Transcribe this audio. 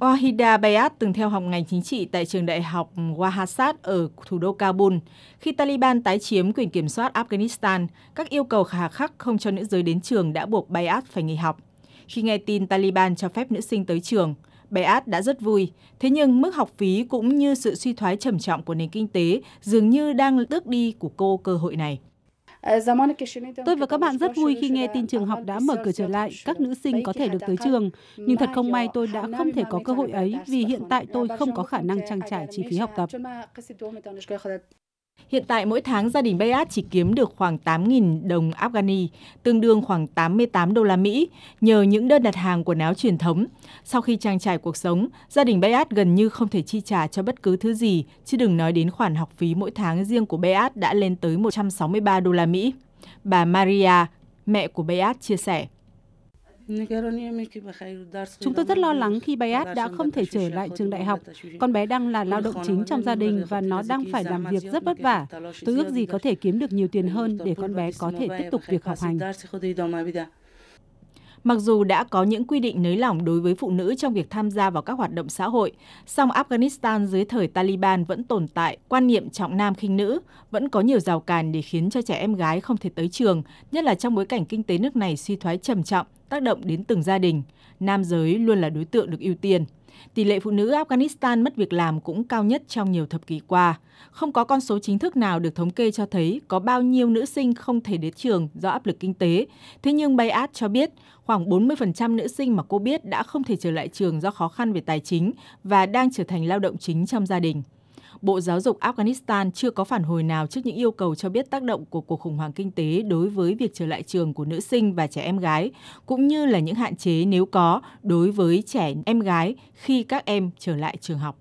Wahida Bayat từng theo học ngành chính trị tại trường đại học Wahasat ở thủ đô Kabul. Khi Taliban tái chiếm quyền kiểm soát Afghanistan, các yêu cầu khả khắc không cho nữ giới đến trường đã buộc Bayat phải nghỉ học. Khi nghe tin Taliban cho phép nữ sinh tới trường, Bayat đã rất vui. Thế nhưng mức học phí cũng như sự suy thoái trầm trọng của nền kinh tế dường như đang tước đi của cô cơ hội này. Tôi và các bạn rất vui khi nghe tin trường học đã mở cửa trở lại, các nữ sinh có thể được tới trường. Nhưng thật không may tôi đã không thể có cơ hội ấy vì hiện tại tôi không có khả năng trang trải chi phí học tập. Hiện tại mỗi tháng gia đình Bayat chỉ kiếm được khoảng 8.000 đồng Afghani, tương đương khoảng 88 đô la Mỹ, nhờ những đơn đặt hàng quần áo truyền thống. Sau khi trang trải cuộc sống, gia đình Bayat gần như không thể chi trả cho bất cứ thứ gì, chứ đừng nói đến khoản học phí mỗi tháng riêng của Bayat đã lên tới 163 đô la Mỹ. Bà Maria, mẹ của Bayat chia sẻ. Chúng tôi rất lo lắng khi Bayat đã không thể trở lại trường đại học. Con bé đang là lao động chính trong gia đình và nó đang phải làm việc rất vất vả. Tôi ước gì có thể kiếm được nhiều tiền hơn để con bé có thể tiếp tục việc học hành. Mặc dù đã có những quy định nới lỏng đối với phụ nữ trong việc tham gia vào các hoạt động xã hội, song Afghanistan dưới thời Taliban vẫn tồn tại quan niệm trọng nam khinh nữ, vẫn có nhiều rào cản để khiến cho trẻ em gái không thể tới trường, nhất là trong bối cảnh kinh tế nước này suy thoái trầm trọng, tác động đến từng gia đình. Nam giới luôn là đối tượng được ưu tiên. Tỷ lệ phụ nữ Afghanistan mất việc làm cũng cao nhất trong nhiều thập kỷ qua. Không có con số chính thức nào được thống kê cho thấy có bao nhiêu nữ sinh không thể đến trường do áp lực kinh tế. Thế nhưng Bayat cho biết khoảng 40% nữ sinh mà cô biết đã không thể trở lại trường do khó khăn về tài chính và đang trở thành lao động chính trong gia đình. Bộ Giáo dục Afghanistan chưa có phản hồi nào trước những yêu cầu cho biết tác động của cuộc khủng hoảng kinh tế đối với việc trở lại trường của nữ sinh và trẻ em gái, cũng như là những hạn chế nếu có đối với trẻ em gái khi các em trở lại trường học.